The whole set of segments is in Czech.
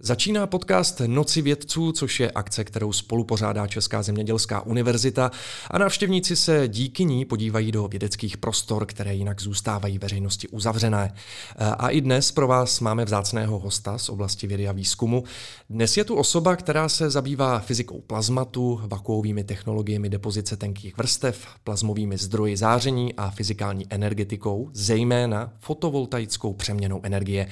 Začíná podcast Noci vědců, což je akce, kterou spolu pořádá Česká zemědělská univerzita a návštěvníci se díky ní podívají do vědeckých prostor, které jinak zůstávají veřejnosti uzavřené. A i dnes pro vás máme vzácného hosta z oblasti vědy a výzkumu. Dnes je tu osoba, která se zabývá fyzikou plazmatu, vakuovými technologiemi depozice tenkých vrstev, plazmovými zdroji záření a fyzikální energetikou, zejména fotovoltaickou přeměnou energie.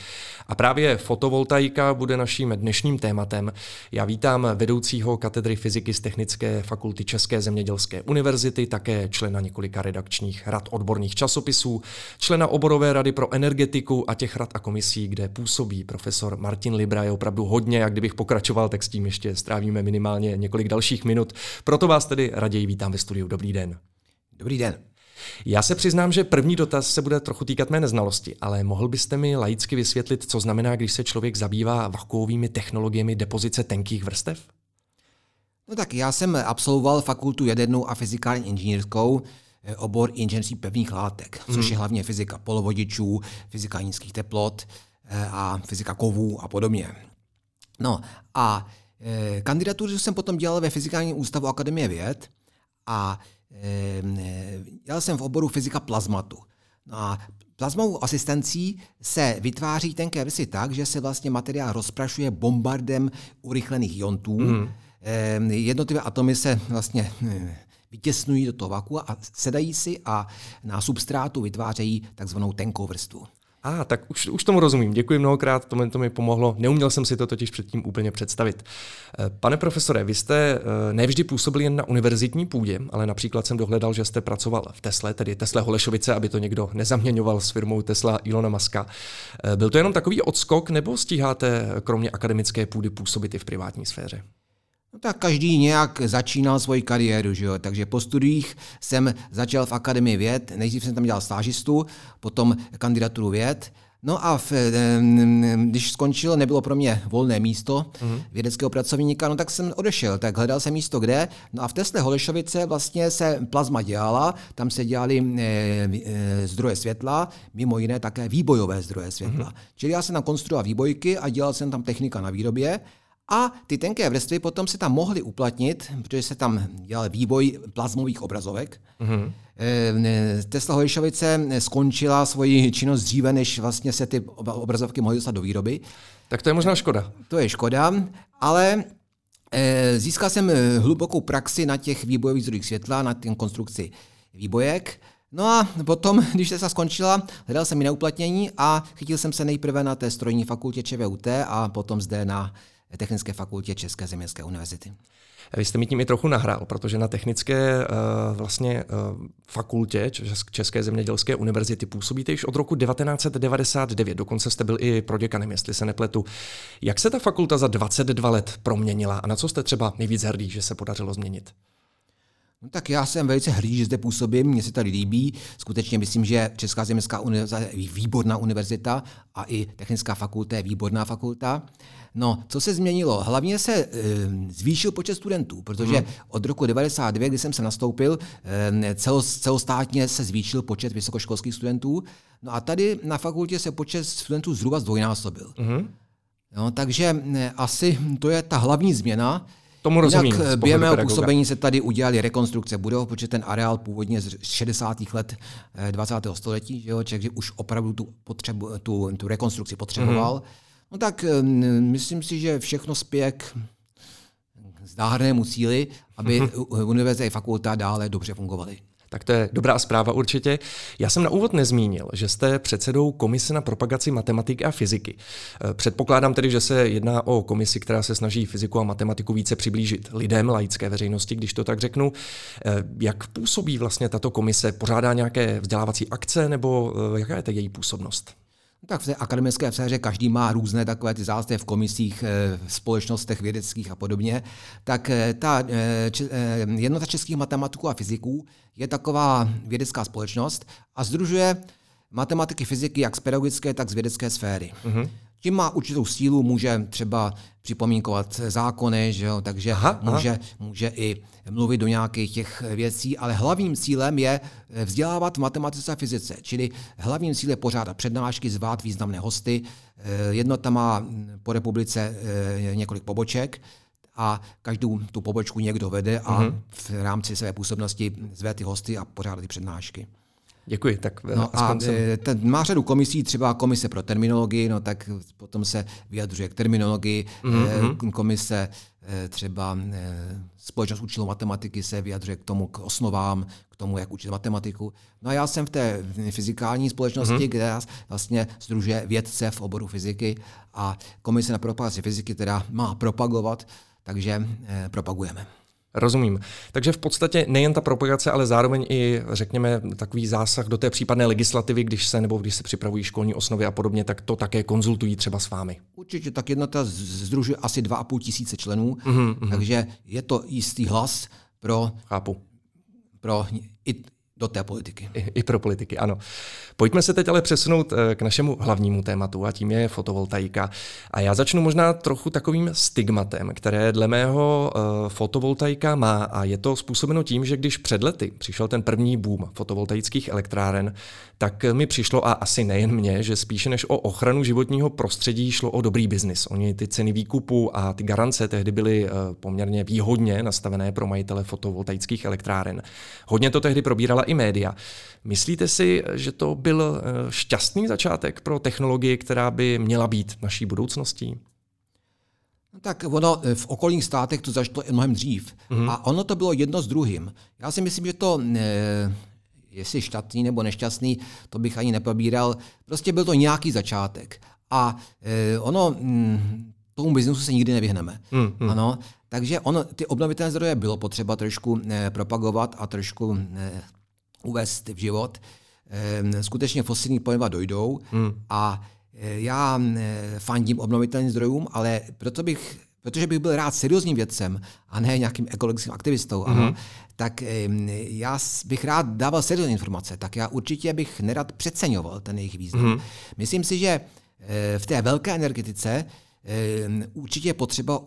A právě fotovoltaika bude naš naším dnešním tématem. Já vítám vedoucího katedry fyziky z Technické fakulty České zemědělské univerzity, také člena několika redakčních rad odborných časopisů, člena oborové rady pro energetiku a těch rad a komisí, kde působí profesor Martin Libra. Je opravdu hodně a kdybych pokračoval, tak s tím ještě strávíme minimálně několik dalších minut. Proto vás tedy raději vítám ve studiu. Dobrý den. Dobrý den. Já se přiznám, že první dotaz se bude trochu týkat mé neznalosti, ale mohl byste mi laicky vysvětlit, co znamená, když se člověk zabývá vakuovými technologiemi depozice tenkých vrstev? No tak já jsem absolvoval fakultu jadernou a fyzikální inženýrskou, eh, obor inženýrství pevných látek, hmm. což je hlavně fyzika polovodičů, fyzika nízkých teplot eh, a fyzika kovů a podobně. No a eh, kandidaturu jsem potom dělal ve Fyzikálním ústavu Akademie věd a Ehm, dělal jsem v oboru fyzika plazmatu. No a plazmovou asistencí se vytváří tenké vrstvy tak, že se vlastně materiál rozprašuje bombardem urychlených iontů. Mm. Jednotlivé atomy se vlastně vytěsnují do toho vakua a sedají si a na substrátu vytvářejí takzvanou tenkou vrstvu. A ah, tak už, už tomu rozumím. Děkuji mnohokrát, to mi, to mi pomohlo. Neuměl jsem si to totiž předtím úplně představit. Eh, pane profesore, vy jste eh, nevždy působili jen na univerzitní půdě, ale například jsem dohledal, že jste pracoval v Tesle, tedy Tesla Holešovice, aby to někdo nezaměňoval s firmou Tesla Ilona Maska. Eh, byl to jenom takový odskok, nebo stíháte kromě akademické půdy působit i v privátní sféře? No tak každý nějak začínal svoji kariéru, že jo? takže po studiích jsem začal v Akademii věd, nejdřív jsem tam dělal stážistu, potom kandidaturu věd, No a v, když skončil, nebylo pro mě volné místo mm-hmm. vědeckého pracovníka, no tak jsem odešel, tak hledal jsem místo kde. No a v Tesle Holešovice vlastně se plazma dělala, tam se dělali e, e, zdroje světla, mimo jiné také výbojové zdroje světla. Mm-hmm. Čili já jsem tam konstruoval výbojky a dělal jsem tam technika na výrobě. A ty tenké vrstvy potom se tam mohly uplatnit, protože se tam dělal vývoj plazmových obrazovek. Mm-hmm. Tesla Hojšovice skončila svoji činnost dříve, než vlastně se ty obrazovky mohly dostat do výroby. Tak to je možná škoda. To je škoda, ale eh, získal jsem hlubokou praxi na těch výbojových zdrojích světla, na té konstrukci výbojek. No a potom, když se skončila, hledal jsem mi neuplatnění a chytil jsem se nejprve na té strojní fakultě ČVUT a potom zde na Technické fakultě České zemědělské univerzity. Vy jste mi tím i trochu nahrál, protože na technické uh, vlastně uh, fakultě České zemědělské univerzity působíte již od roku 1999, dokonce jste byl i proděkanem, jestli se nepletu. Jak se ta fakulta za 22 let proměnila a na co jste třeba nejvíc hrdý, že se podařilo změnit? No tak já jsem velice hrdý, že zde působím, mně se tady líbí. Skutečně myslím, že Česká zemědělská univerzita je výborná univerzita a i Technická fakulta je výborná fakulta. No, co se změnilo? Hlavně se e, zvýšil počet studentů, protože hmm. od roku 92, kdy jsem se nastoupil, e, celo, celostátně se zvýšil počet vysokoškolských studentů. No a tady na fakultě se počet studentů zhruba zdvojnásobil. Hmm. No, takže e, asi to je ta hlavní změna. Tomu rozumím. Jinak během mého působení se tady udělali rekonstrukce budov, protože ten areál původně z 60. let 20. století, že jo, takže už opravdu tu, potřebu, tu, tu rekonstrukci potřeboval. Mm-hmm. No tak myslím si, že všechno spěje k zdárnému cíli, aby univerzita i fakulta dále dobře fungovaly. Tak to je dobrá zpráva určitě. Já jsem na úvod nezmínil, že jste předsedou Komise na propagaci matematiky a fyziky. Eh, předpokládám tedy, že se jedná o komisi, která se snaží fyziku a matematiku více přiblížit lidem, laické veřejnosti, když to tak řeknu. Eh, jak působí vlastně tato komise? Pořádá nějaké vzdělávací akce nebo eh, jaká je ta její působnost? Tak v té akademické sféře každý má různé takové ty zástupy v komisích, eh, v společnostech vědeckých a podobně. Tak eh, ta eh, jednota českých matematiků a fyziků je taková vědecká společnost a združuje matematiky, fyziky jak z pedagogické, tak z vědecké sféry. Mm-hmm. Tím má určitou sílu, může třeba připomínkovat zákony, že jo, takže aha, může, aha. může i mluvit do nějakých těch věcí, ale hlavním cílem je vzdělávat v matematice a fyzice, čili hlavním cílem je pořádat přednášky, zvát významné hosty. Jednota má po republice několik poboček, a každou tu pobočku někdo vede a mm-hmm. v rámci své působnosti zve ty hosty a pořádá ty přednášky. Děkuji. Tak eh, no a jsem... Eh, ten má řadu komisí, třeba komise pro terminologii, no tak potom se vyjadřuje k terminologii, mm-hmm. komise třeba společnost učitelů matematiky se vyjadřuje k tomu, k osnovám, k tomu, jak učit matematiku. No a já jsem v té fyzikální společnosti, mm-hmm. kde vlastně združuje vědce v oboru fyziky a komise na propagaci fyziky teda má propagovat takže propagujeme. Rozumím. Takže v podstatě nejen ta propagace, ale zároveň i, řekněme, takový zásah do té případné legislativy, když se nebo když se připravují školní osnovy a podobně, tak to také konzultují třeba s vámi. Určitě, tak jednota združuje asi 2,5 tisíce členů, mm-hmm. takže je to jistý hlas pro, Chápu. pro i do té politiky. I, I pro politiky, ano. Pojďme se teď ale přesunout eh, k našemu hlavnímu tématu a tím je fotovoltaika. A já začnu možná trochu takovým stigmatem, které dle mého uh, fotovoltaika má a je to způsobeno tím, že když před lety přišel ten první boom fotovoltaických elektráren, tak mi přišlo, a asi nejen mě, že spíše než o ochranu životního prostředí šlo o dobrý biznis. Oni ty ceny výkupu a ty garance tehdy byly uh, poměrně výhodně nastavené pro majitele fotovoltaických elektráren. Hodně to tehdy probírala i média. Myslíte si, že to byl eh, šťastný začátek pro technologii, která by měla být naší budoucností? No tak ono eh, v okolních státech to začalo mnohem dřív. Mm-hmm. A ono to bylo jedno s druhým. Já si myslím, že to, ne, jestli šťastný nebo nešťastný, to bych ani nepobíral. Prostě byl to nějaký začátek. A e, ono, mm, tomu biznesu se nikdy nevyhneme. Mm-hmm. Ano, takže ono, ty obnovitelné zdroje bylo potřeba trošku e, propagovat a trošku e, uvést v život. Ehm, skutečně fosilní paliva dojdou hmm. a eh, já eh, fandím obnovitelným zdrojům, ale proto bych protože bych byl rád seriózním vědcem a ne nějakým ekologickým aktivistou, mm-hmm. ano, tak ehm, já bych rád dával seriózní informace, tak já určitě bych nerad přeceňoval ten jejich význam. Mm-hmm. Myslím si, že eh, v té velké energetice ehm, určitě je potřeba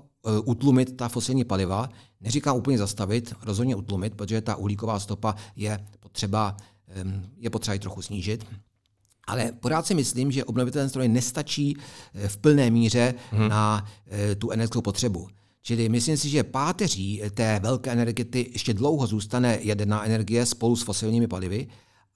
utlumit ta fosilní paliva. Neříkám úplně zastavit, rozhodně utlumit, protože ta uhlíková stopa je potřeba, je potřeba ji trochu snížit. Ale pořád si myslím, že obnovitelné zdroje nestačí eh, v plné míře hmm. na eh, tu energetickou potřebu. Čili myslím si, že páteří té velké energety ještě dlouho zůstane jaderná energie spolu s fosilními palivy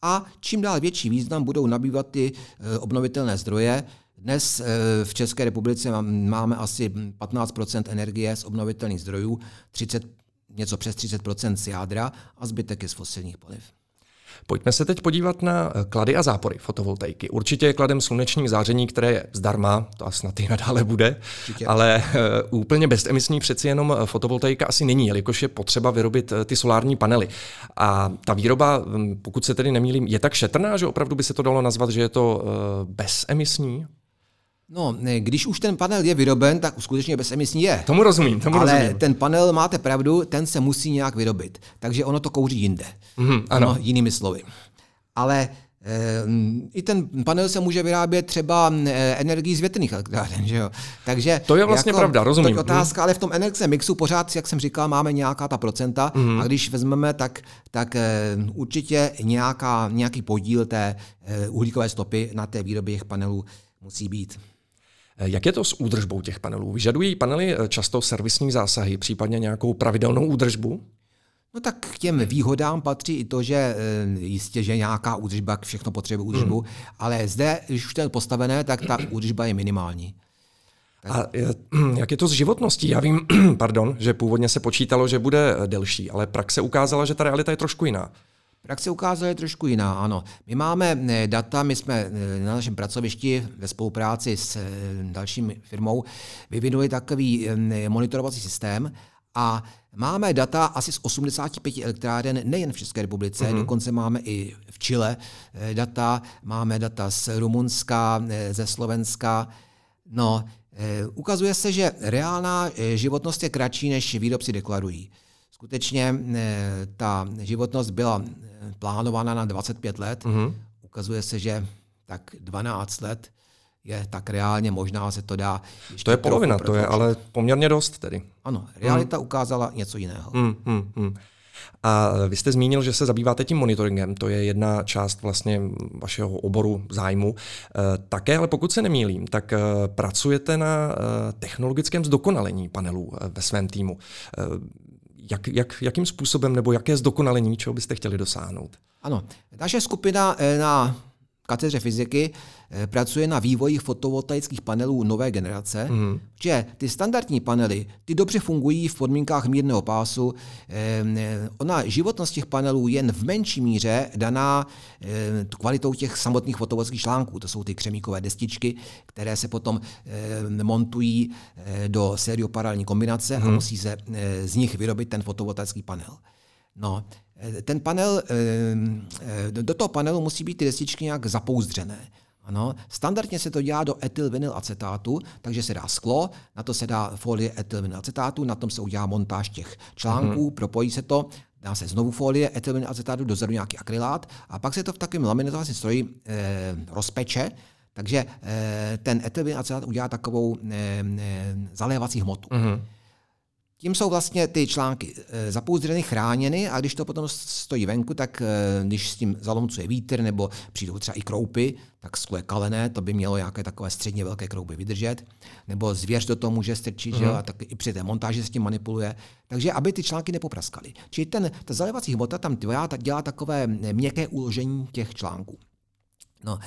a čím dál větší význam budou nabývat ty eh, obnovitelné zdroje. Dnes v České republice máme asi 15% energie z obnovitelných zdrojů, 30, něco přes 30% z jádra a zbytek je z fosilních paliv. Pojďme se teď podívat na eh, klady a zápory fotovoltaiky. Určitě je kladem sluneční záření, které je zdarma, to a snad i nadále bude, Určitě. ale uh, úplně bezemisní přeci jenom eh, fotovoltaika asi není, jelikož je potřeba vyrobit ty solární panely. A ta výroba, hm, pokud se tedy nemýlím, je tak šetrná, že opravdu by se to dalo nazvat, že je to uh, bezemisní? No, když už ten panel je vyroben, tak skutečně bezemisní je. Tomu rozumím, tomu Ale rozumím. ten panel, máte pravdu, ten se musí nějak vyrobit. Takže ono to kouří jinde. Mm, ano. No, jinými slovy. Ale e, i ten panel se může vyrábět třeba e, energií z větrných elektráren, že jo? Takže to je vlastně jako, pravda, rozumím. To je otázka, ale v tom energie mixu pořád, jak jsem říkal, máme nějaká ta procenta mm. a když vezmeme, tak, tak e, určitě nějaká, nějaký podíl té uhlíkové stopy na té výrobě těch panelů musí být. Jak je to s údržbou těch panelů? Vyžadují panely eh, často servisní zásahy, případně nějakou pravidelnou údržbu? No tak k těm výhodám patří i to, že eh, jistě, že nějaká údržba, všechno potřebuje údržbu, mm. ale zde, když už to je postavené, tak ta údržba je minimální. Tak. A jak je to s životností? Já vím, pardon, že původně se počítalo, že bude eh, delší, ale praxe ukázala, že ta realita je trošku jiná. Praxe ukázala je trošku jiná, ano. My máme eh, data, my jsme eh, na našem pracovišti ve spolupráci s eh, dalším firmou vyvinuli takový monitorovací systém a máme data asi z 85 elektráren nejen v České republice, mm-hmm. dokonce máme i v Chile data, máme data z Rumunska, ze Slovenska. No, ukazuje se, že reálná životnost je kratší, než výrobci deklarují. Skutečně ta životnost byla plánovaná na 25 let. Mm-hmm. Ukazuje se, že tak 12 let je, tak reálně možná se to dá. To je polovina, to je ale poměrně dost tedy. Ano, realita hmm. ukázala něco jiného. Hmm, hmm, hmm. A vy jste zmínil, že se zabýváte tím monitoringem, to je jedna část vlastně vašeho oboru zájmu. E, také, ale pokud se nemýlím, tak e, pracujete na e, technologickém zdokonalení panelů ve svém týmu. Jak, jak, jakým způsobem nebo jaké zdokonalení, čeho byste chtěli dosáhnout? Ano, naše skupina na katedře fyziky eh, pracuje na vývoji fotovoltaických panelů nové generace, mm. že ty standardní panely, ty dobře fungují v podmínkách mírného pásu. Eh, ona životnost těch panelů jen v menší míře daná eh, kvalitou těch samotných fotovoltaických článků. To jsou ty křemíkové destičky, které se potom montují do sérioparalelní kombinace mm. a mhm. musí se z nich vyrobit ten fotovoltaický panel. No, Eh, ten panel, eh, do toho panelu musí být ty destičky nějak zapouzdřené. Ano, standardně se to dělá do etylvinyl acetátu, takže se dá sklo, na to se dá folie etylvinyl acetátu, na tom se udělá montáž těch článků, mm-hmm. propojí se to, dá se znovu folie etylvinyl acetátu, dozadu nějaký akrylát a pak se to v takovém laminovacím stroji e, rozpeče, takže e, ten etylvinyl acetát udělá takovou e, e, zalévací hmotu. Mm-hmm. Tím jsou vlastně ty články eh, zapouzdřeny, chráněny a když to potom stojí venku, tak eh, když s tím zalomcuje vítr nebo přijdou třeba i kroupy, tak sklo je kalené, to by mělo nějaké takové středně velké kroupy vydržet. Nebo zvěř do toho může strčit, mm. že? a tak i při té montáži se tím manipuluje. Takže aby ty články nepopraskaly. Čili ten, ta zalévací hmota tam dělá, dělá takové měkké uložení těch článků. No,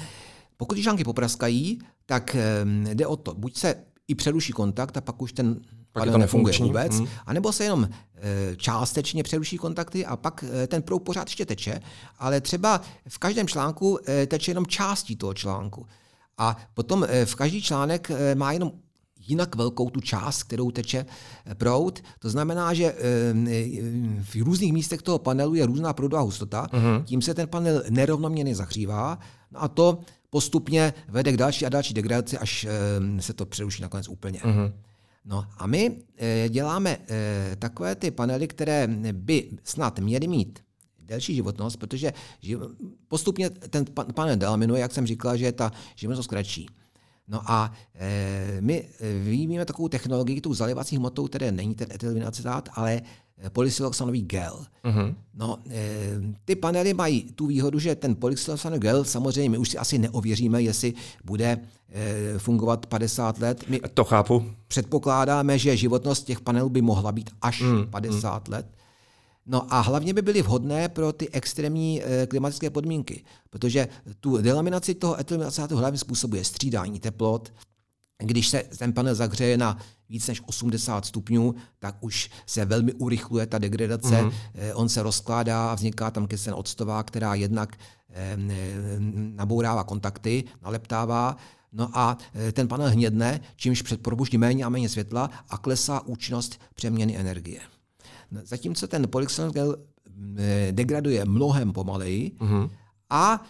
pokud ty články popraskají, tak eh, jde o to, buď se i přeruší kontakt a pak už ten pak to nefunguje vůbec, hmm. anebo se jenom e, částečně přeruší kontakty a pak e, ten proud pořád ještě teče, ale třeba v každém článku e, teče jenom částí toho článku. A potom v každý článek má jenom jinak velkou tu část, kterou teče proud. To znamená, že v různých místech toho panelu je různá proudová hustota, uh-huh. tím se ten panel nerovnoměrně zahřívá no a to postupně vede k další a další degradaci, až se to přeruší nakonec úplně. Uh-huh. No a my e, děláme e, takové ty panely, které by snad měly mít delší životnost, protože postupně ten panel delaminuje, jak jsem říkal, že je ta životnost kratší. No a e, my vyvíjíme takovou technologii, tu zalivací hmotou, které není ten etylvinacetát, ale polysiloxanový gel. Uh-huh. No, e, ty panely mají tu výhodu, že ten polysiloxanový gel, samozřejmě my už si asi neověříme, jestli bude e, fungovat 50 let. My to chápu. Předpokládáme, že životnost těch panelů by mohla být až uh-huh. 50 let. No a hlavně by byly vhodné pro ty extrémní e, klimatické podmínky, protože tu delaminaci toho etylminacetátu hlavně způsobuje střídání teplot, když se ten panel zahřeje na víc než 80 stupňů, tak už se velmi urychluje ta degradace. Mm-hmm. On se rozkládá a vzniká tam kyselina octová, která jednak eh, nabourává kontakty, naleptává, No a eh, ten panel hnědne, čímž předprobuždí méně a méně světla a klesá účinnost přeměny energie. Zatímco ten polyxylon gel degraduje mnohem pomaleji mm-hmm. a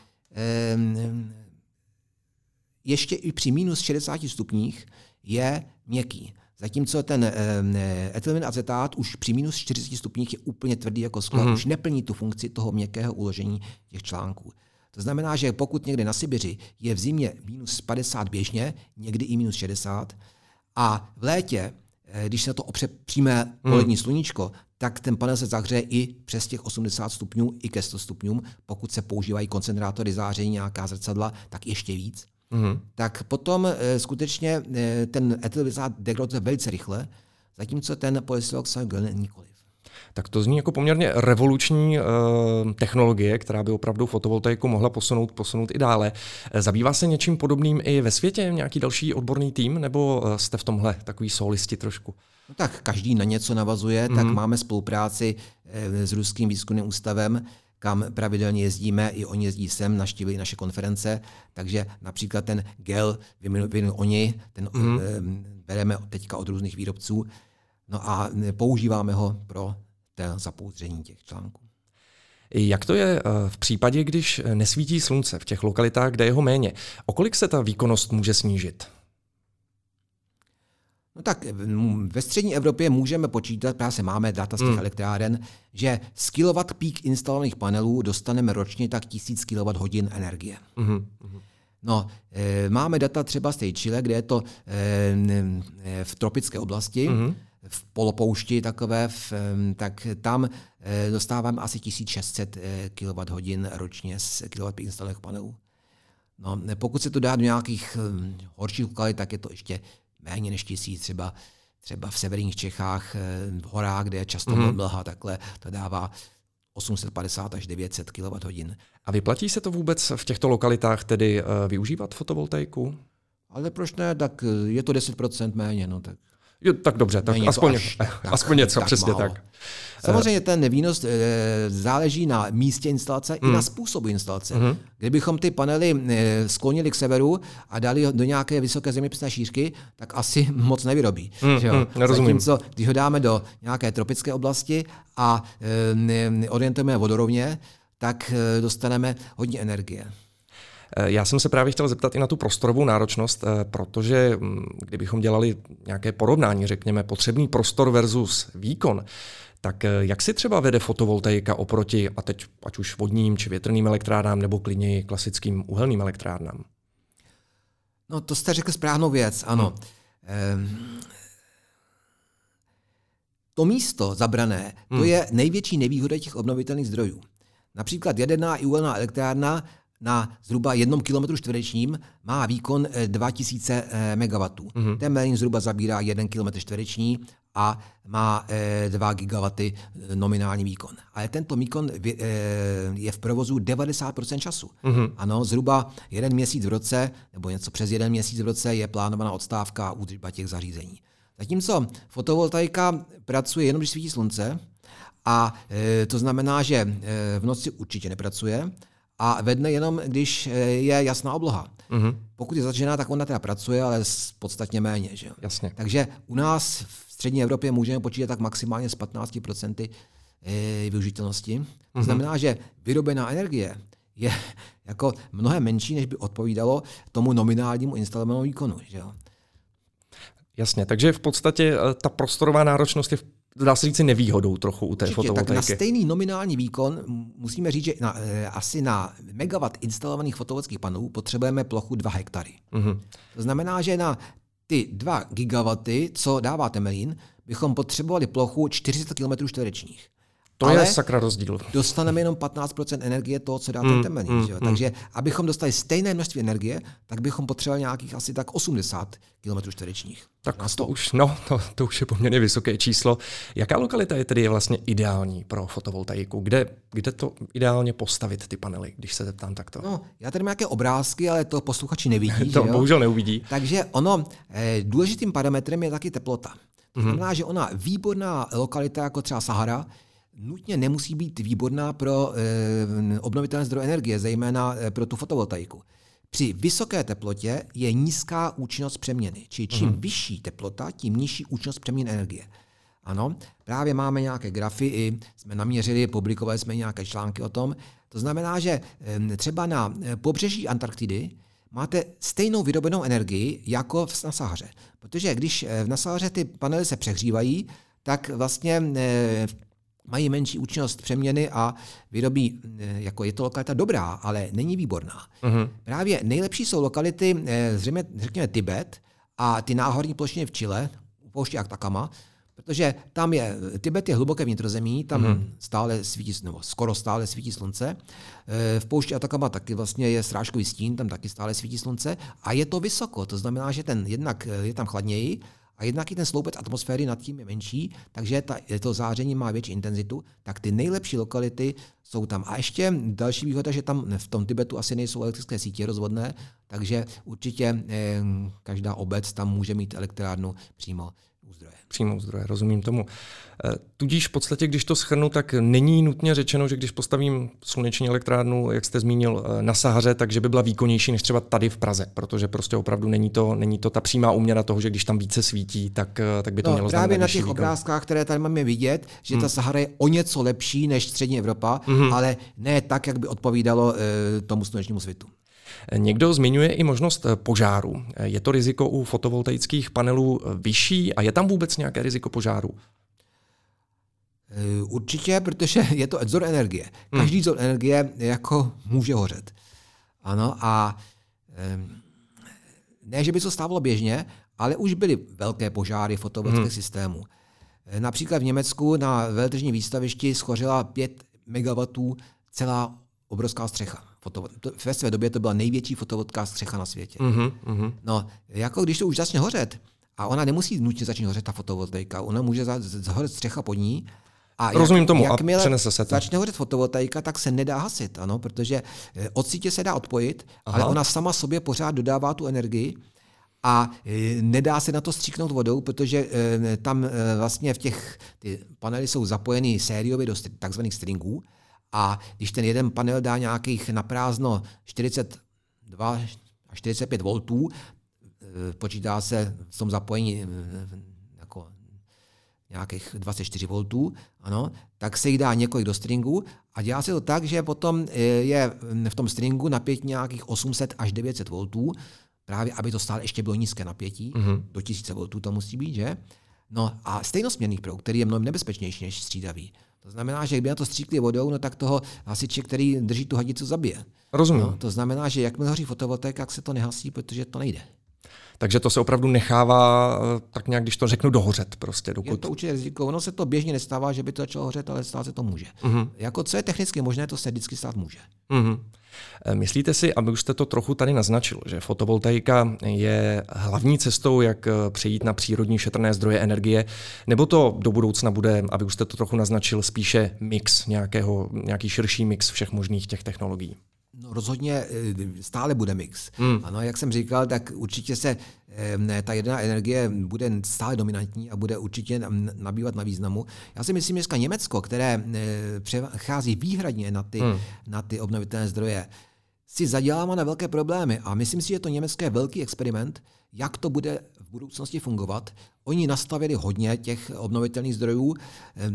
ještě i při minus 60 stupních je měkký. Zatímco ten etylen acetát už při minus 40 stupních je úplně tvrdý jako sklo, mm-hmm. už neplní tu funkci toho měkkého uložení těch článků. To znamená, že pokud někde na Sibiři je v zimě minus 50 běžně, někdy i minus 60, a v létě, eh, když se na to opře přímé mhm. polední mm. sluníčko, tak ten panel se zahřeje i přes těch 80 stupňů, i ke 100 stupňům. Pokud se používají koncentrátory záření, nějaká zrcadla, tak ještě víc mm-hmm. tak potom e, skutečně e, ten etylvizát degraduje velice rychle, zatímco ten polysiloxan nikoliv. Tak to zní jako poměrně revoluční uh, technologie, která by opravdu fotovoltaiku mohla posunout, posunout i dále. Zabývá se něčím podobným i ve světě? Nějaký další odborný tým? Nebo jste v tomhle takový solisti trošku? No tak každý na něco navazuje, mm-hmm. tak mhm. máme spolupráci s Ruským výzkumným ústavem, kam pravidelně jezdíme, i oni jezdí sem, naštívili naše konference, takže například ten gel vyvinuli oni, ten mm. bereme teďka od různých výrobců, no a používáme ho pro zapouzdření těch článků. Jak to je eh, v případě, když nesvítí slunce v těch lokalitách, kde je ho méně? O kolik se ta výkonnost může snížit? No tak ve střední Evropě můžeme počítat, právě se máme data z těch hmm. elektráren, že z kilowatt peak instalovaných panelů dostaneme ročně tak 1000 kWh energie. Hmm. No, máme data třeba z té Chile, kde je to v tropické oblasti, mm-hmm. v polopoušti takové, v, tak tam dostáváme asi 1600 kWh ročně z kWh instalovaných panelů. No, pokud se to dá do nějakých horších lokalit, tak je to ještě méně než tisíc, třeba třeba v severních Čechách, v horách, kde je často mm-hmm. mlha, takhle to dává 850 až 900 kWh. A vyplatí se to vůbec v těchto lokalitách tedy uh, využívat fotovoltaiku? Ale proč ne, tak je to 10% méně, no tak. Jo, tak dobře, tak aspoň, až, tak, aspoň něco, tak přesně málo. tak. Samozřejmě ten výnos e, záleží na místě instalace mm. i na hmm. způsobu instalace. Mm. Kdybychom ty panely e, sklonili k severu a dali do nějaké vysoké zeměpisné šířky, tak asi moc nevyrobí. Mm, že jo? Mm, Zatímco, když ho dáme do nějaké tropické oblasti a e, orientujeme vodorovně, tak dostaneme hodně energie. Eh, já jsem se právě chtěl zeptat i na tu prostorovou náročnost, eh, protože mm, kdybychom dělali nějaké porovnání, řekněme, potřebný prostor versus výkon, tak eh, jak si třeba vede fotovoltaika oproti, a teď ať už vodním či větrným elektrárnám, nebo klidně klasickým uhelným elektrárnám? No to jste řekl správnou věc, ano. Hmm. Ehm, to místo zabrané, to hmm. je největší nevýhoda těch obnovitelných zdrojů. Například jaderná i uhelná elektrárna na zhruba jednom kilometru čtverečním má výkon 2000 eh, MW. Mm-hmm. Ten Merlin zhruba zabírá 1 km čtvereční a má 2 eh, GW eh, nominální výkon. Ale tento výkon je v provozu 90% času. Mm-hmm. Ano, zhruba jeden měsíc v roce, nebo něco přes jeden měsíc v roce je plánovaná odstávka a údržba těch zařízení. Zatímco fotovoltaika pracuje jenom, když svítí slunce, a to znamená, že v noci určitě nepracuje, a ve dne jenom, když eh, je jasná obloha. Mm-hmm. Pokud je začíná, tak ona teda pracuje, ale podstatně méně. Že? Jasně. Takže u nás v střední Evropě můžeme počítat tak maximálně s 15% eh, využitelnosti. Mm-hmm. To mhm. znamená, že vyrobená energie je jako mnohem menší, než by odpovídalo tomu nominálnímu instalovanému výkonu. Že Jasně, takže v podstatě eh, ta prostorová náročnost je v dá se říct nevýhodou trochu u té Určitě, fotovoltaiky. Tak na stejný nominální výkon musíme říct, že na, e, asi na megawatt instalovaných fotovoltaických panelů potřebujeme plochu 2 hektary. Mm-hmm. To znamená, že na ty 2 gigawaty, co dává Temelín, bychom potřebovali plochu 40 km čtverečních. To Ale je sakra rozdíl. Dostaneme jenom 15% energie toho, co dá ten mm, temelín. Mm, mm. Takže abychom dostali stejné množství energie, tak bychom potřebovali nějakých asi tak 80 km čtverečních. Tak to už, no, to, to už je poměrně vysoké číslo. Jaká lokalita je tedy vlastně ideální pro fotovoltaiku? Kde, kde to ideálně postavit, ty panely, když se zeptám takto? No, já tady mám nějaké obrázky, ale to posluchači nevidí. to bohužel neuvidí. Takže ono, eh, důležitým parametrem je taky teplota. To mhm. znamená, že ona výborná lokalita, jako třeba Sahara, nutně nemusí být výborná pro e, obnovitelné zdroje energie, zejména e, pro tu fotovoltaiku. Při vysoké teplotě je nízká účinnost přeměny, čili čím mm. vyšší teplota, tím nižší účinnost přeměny energie. Ano, právě máme nějaké grafy, i jsme naměřili, publikovali jsme nějaké články o tom. To znamená, že třeba na e, pobřeží Antarktidy máte stejnou vyrobenou energii jako na Sahaře. Protože když v Sahaře ty panely se přehřívají, tak vlastně mají menší účinnost přeměny a vyrobí, eh, jako je to lokalita dobrá, ale není výborná. Uh-huh. Právě nejlepší jsou lokality, eh, zřejmě, řekněme Tibet a ty náhorní plošiny v Chile, u pouště Atacama, protože tam je, Tibet je hluboké vnitrozemí, tam uh-huh. stále svítí, nebo skoro stále svítí slunce. Eh, v poušti Atacama taky vlastně je srážkový stín, tam taky stále svítí slunce a je to vysoko, to znamená, že ten jednak je tam chladněji a jednak i ten sloupec atmosféry nad tím je menší, takže ta, to záření má větší intenzitu, tak ty nejlepší lokality jsou tam. A ještě další výhoda, že tam v tom Tibetu asi nejsou elektrické sítě rozvodné, takže určitě eh, každá obec tam může mít elektrárnu přímo přímo zdroje, rozumím tomu. Eh, tudíž v podstatě, když to schrnu, tak není nutně řečeno, že když postavím sluneční elektrárnu, jak jste zmínil, eh, na Sahaře, takže by byla výkonnější než třeba tady v Praze, protože prostě opravdu není to, není to ta přímá úměra toho, že když tam více svítí, tak, eh, tak by to no, mělo Právě na těch výkon. obrázkách, které tady máme vidět, že hmm. ta Sahara je o něco lepší než střední Evropa, hmm. ale ne tak, jak by odpovídalo e, tomu slunečnímu světu. Někdo zmiňuje i možnost požáru. Je to riziko u fotovoltaických panelů vyšší a je tam vůbec nějaké riziko požáru? Eh, určitě, protože je to zdroj energie. Hmm. Každý zdroj energie jako může hořet. Ano, a ne, že by to stávalo běžně, ale už byly velké požáry fotovoltaických hmm. systémů. Například v Německu na veletržní výstavišti schořila 5 MW celá obrovská střecha. Foto, to, ve své době to byla největší fotovoltaická střecha na světě. Mm-hmm. No, jako když to už začne hořet, a ona nemusí nutně začít hořet ta fotovoltaika, ona může zahořet střecha pod ní, a Rozumím jak, tomu jakmile a přenese se to. začne hořet fotovoltaika, tak se nedá hasit, ano, protože eh, od sítě se dá odpojit, Aha. ale ona sama sobě pořád dodává tu energii a eh, nedá se na to stříknout vodou, protože eh, tam vlastně v těch, ty panely jsou zapojeny sériově do takzvaných stringů a když ten jeden panel dá nějakých naprázdno 42 až 45 voltů, počítá se v tom zapojení jako nějakých 24 voltů, ano, tak se jich dá několik do stringu a dělá se to tak, že potom e, je v tom stringu napětí nějakých 800 až 900 voltů, právě aby to stále ještě bylo nízké napětí, mm-hmm. do 1000 voltů to musí být, že? No a stejnosměrný proud, který je mnohem nebezpečnější než střídavý. To znamená, že kdyby na to stříkli vodou, no tak toho hasiče, který drží tu hadicu, zabije. Rozumím. No, to znamená, že jakmile hoří fotovoltaika, tak se to nehasí, protože to nejde. Takže to se opravdu nechává, eh, tak nějak, když to řeknu, dohořet prostě. Dokud... Je to určitě riziko. Ono se to běžně nestává, že by to začalo hořet, ale stát se to může. Uh-huh. Jako co je technicky možné, to se vždycky stát může. Uh-huh. Myslíte si, aby už jste to trochu tady naznačil, že fotovoltaika je hlavní cestou, jak eh, přejít na přírodní šetrné zdroje energie, nebo to do budoucna bude, aby už jste to trochu naznačil, spíše mix nějakého, nějaký širší mix všech možných těch technologií? No rozhodně eh, stále bude mix. Hmm. Ano, jak jsem říkal, tak určitě se eh, ta jedna energie bude stále dominantní a bude určitě nabývat na významu. Já si myslím, že dneska Německo, které eh, přechází výhradně na ty, hmm. na ty obnovitelné zdroje, si zadělává na velké problémy a myslím si, že to německé velký experiment, jak to bude v budoucnosti fungovat. Oni nastavili hodně těch obnovitelných zdrojů,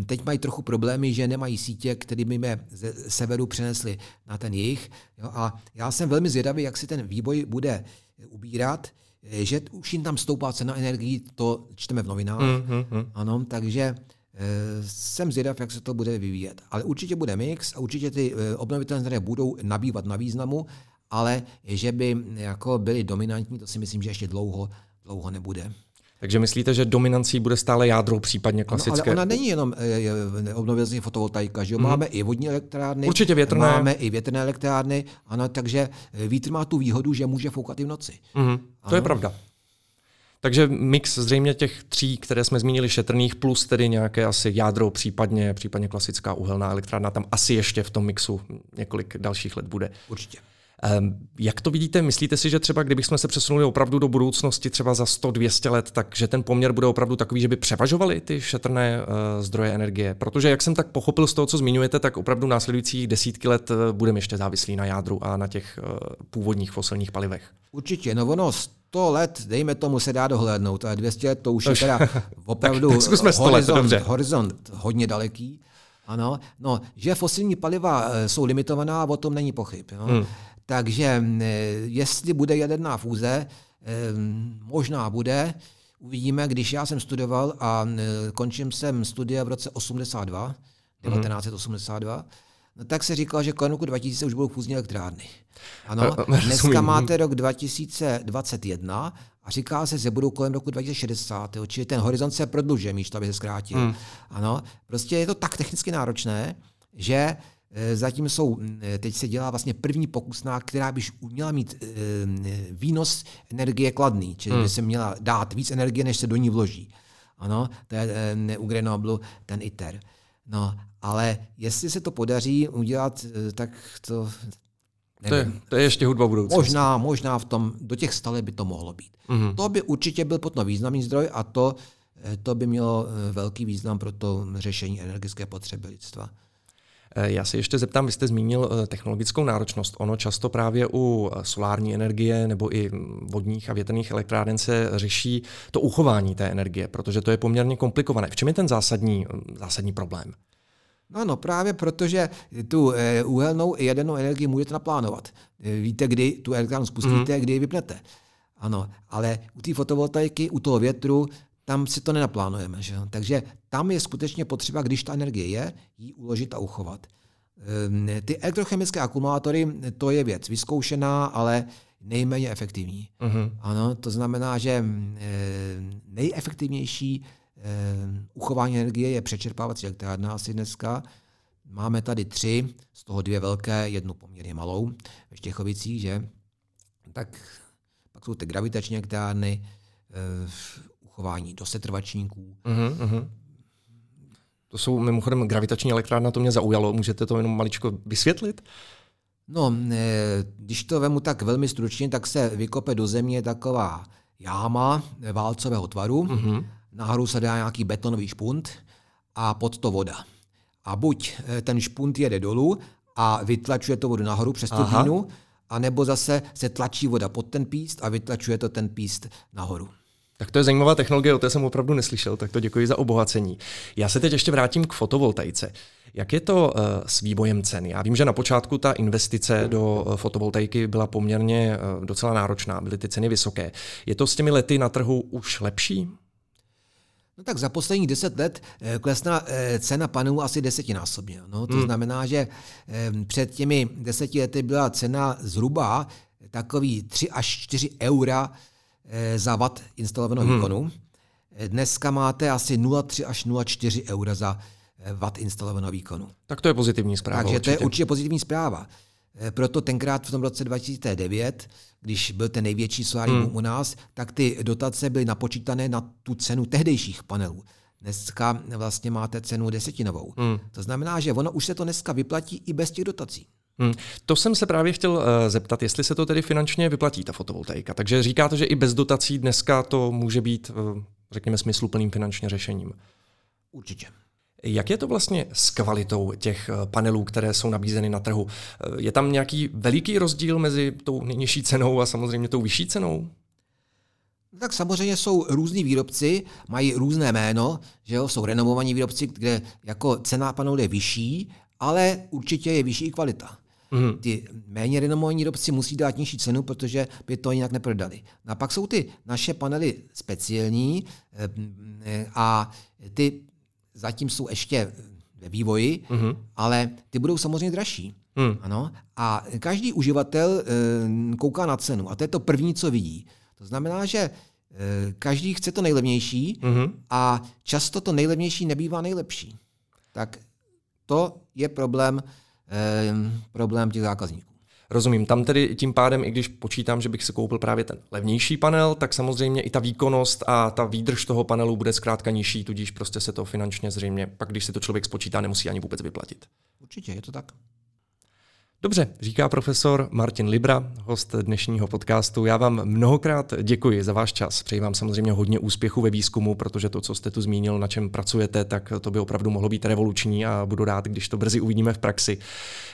teď mají trochu problémy, že nemají sítě, které by mě ze severu přenesli na ten jich. A já jsem velmi zvědavý, jak si ten vývoj bude ubírat, že už jim tam stoupá cena energií, to čteme v novinách. Mm-hmm. Ano, takže eh, jsem zvědav, jak se to bude vyvíjet. Ale určitě bude mix a určitě ty eh, obnovitelné zdroje budou nabývat na významu ale že by jako byli dominantní, to si myslím, že ještě dlouho, dlouho nebude. Takže myslíte, že dominancí bude stále jádro, případně klasické? No, ale ona není jenom e, obnovitelná fotovoltaika, že mm. máme i vodní elektrárny, Určitě větrné. máme i větrné elektrárny, ano, takže eh, vítr má tu výhodu, že může foukat i v noci. Mm. To je pravda. Takže mix zřejmě těch tří, které jsme zmínili, šetrných, plus tedy nějaké asi jádro, případně, případně klasická uhelná elektrárna, tam asi ještě v tom mixu několik dalších let bude. Určitě. Ehm, jak to vidíte? Myslíte si, že třeba kdybychom se přesunuli opravdu do budoucnosti, třeba za 100-200 let, takže ten poměr bude opravdu takový, že by převažovaly ty šetrné uh, zdroje energie? Protože, jak jsem tak pochopil z toho, co zmiňujete, tak opravdu následujících desítky let uh, budeme ještě závislí na jádru a na těch uh, původních fosilních palivech. Určitě, no ono 100 let, dejme tomu, se dá dohlédnout, ale 200 let to už je teda opravdu tak, tak 100 horizont, let, horizont hodně daleký. Ano, no, že fosilní paliva jsou limitovaná, o tom není pochyb. Jo. Hmm. Takže jestli bude jaderná fúze, možná bude, uvidíme, když já jsem studoval a končím jsem studia v roce 82, 1982, no tak se říkalo, že kolem roku 2000 už budou fúzní elektrárny. Ano, dneska máte rok 2021 a říká se, že budou kolem roku 2060, čili ten horizont se prodlužuje, místo aby se zkrátil. Hmm. Ano, prostě je to tak technicky náročné, že Eh, zatím jsou, eh, teď se dělá vlastně první pokusná, která by měla mít eh, výnos energie kladný, čili hmm. by se měla dát víc energie, než se do ní vloží. Ano, to je u Grenoblu ten ITER. No, ale jestli se to podaří udělat, tak to To je, to je ještě hudba budoucnosti. Možná, možná v tom, do těch stale by to mohlo být. Mm-hmm. To by určitě byl potom významný zdroj a to, to by mělo velký význam pro to řešení energetické potřeby lidstva. Eh, já se ještě zeptám, vy jste zmínil eh, technologickou náročnost. Ono často právě u eh, solární energie nebo i vodních a větrných elektráren se řeší to uchování té energie, protože to je poměrně komplikované. V čem je ten zásadní, zásadní problém? No, no, právě protože tu uhelnou i jadernou energii můžete naplánovat. Víte, kdy tu elektrárnu spustíte, mm. kdy ji vypnete. Ano, ale u té fotovoltaiky, u toho větru, tam si to nenaplánujeme. Že? Takže tam je skutečně potřeba, když ta energie je, ji uložit a uchovat. Ehm, ty elektrochemické akumulátory, to je věc vyzkoušená, ale nejméně efektivní. Uh-huh. Ano, to znamená, že ehm, nejefektivnější ehm, uchování energie je přečerpávací elektrárna asi dneska. Máme tady tři, z toho dvě velké, jednu poměrně malou ve Štěchovicích, že? Tak pak jsou ty gravitační elektrárny, uchování do setrvačníků. Uh-huh, uh-huh. To jsou mimochodem gravitační elektrárna, to mě zaujalo. Můžete to jenom maličko vysvětlit? No, když to vemu tak velmi stručně, tak se vykope do země taková jáma válcového tvaru, mm-hmm. nahoru se dá nějaký betonový špunt a pod to voda. A buď eh, ten špunt jede dolů a vytlačuje to vodu nahoru přes tu pínu, anebo zase se tlačí voda pod ten píst a vytlačuje to ten píst nahoru. Tak to je zajímavá technologie, o té jsem opravdu neslyšel, tak to děkuji za obohacení. Já se teď ještě vrátím k fotovoltaice. Jak je to uh, s výbojem cen? Já vím, že na počátku ta investice do uh, fotovoltaiky byla poměrně uh, docela náročná, byly ty ceny vysoké. Je to s těmi lety na trhu už lepší? No tak za posledních deset let klesla cena panelů asi desetinásobně. No, to hmm. znamená, že před těmi deseti lety byla cena zhruba takový 3 až 4 eura Eh, za watt instalovaného hmm. výkonu. Eh, dneska máte asi 0,3 až 0,4 eura za eh, watt instalovaného výkonu. Tak to je pozitivní zpráva. Takže určitě. to je určitě pozitivní zpráva. Proto tenkrát v tom roce 2009, když byl ten největší solární hmm. u nás, tak ty dotace byly napočítané na tu cenu tehdejších panelů. Dneska vlastně máte cenu desetinovou. Hmm. To znamená, že ono už se to dneska vyplatí i bez těch dotací. Hmm. To jsem se právě chtěl uh, zeptat, jestli se to tedy finančně vyplatí, ta fotovoltaika. Takže říkáte, že i bez dotací dneska to může být, uh, řekněme, smysluplným finančně řešením. Určitě. Jak je to vlastně s kvalitou těch eh, panelů, které jsou nabízeny na trhu? Je tam nějaký veliký rozdíl mezi tou nejnižší cenou a samozřejmě tou vyšší cenou? Tak samozřejmě jsou různí výrobci, mají různé jméno, že jo? jsou renomovaní výrobci, kde jako cena panelů je vyšší, ale určitě je vyšší i kvalita. Mm. Ty méně renomovaní výrobci musí dát nižší cenu, protože by to jinak neprodali. No a pak jsou ty naše panely speciální eh, a ty zatím jsou ještě ve vývoji, mm. ale ty budou samozřejmě dražší. Mm. Ano? A každý uživatel eh, kouká na cenu a to je to první, co vidí. To znamená, že eh, každý chce to nejlevnější mm. a často to nejlevnější nebývá nejlepší. Tak to je problém problém těch zákazníků. Rozumím. Tam tedy tím pádem, i když počítám, že bych si koupil právě ten levnější panel, tak samozřejmě i ta výkonnost a ta výdrž toho panelu bude zkrátka nižší, tudíž prostě se to finančně zřejmě, pak když si to člověk spočítá, nemusí ani vůbec vyplatit. Určitě, je to tak. Dobře, říká profesor Martin Libra, host dnešního podcastu. Já vám mnohokrát děkuji za váš čas. Přeji vám samozřejmě hodně úspěchu ve výzkumu, protože to, co jste tu zmínil, na čem pracujete, tak to by opravdu mohlo být revoluční a budu rád, když to brzy uvidíme v praxi.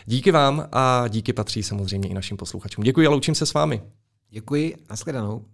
Díky vám a díky patří samozřejmě i našim posluchačům. Děkuji a loučím se s vámi. Děkuji, nashledanou.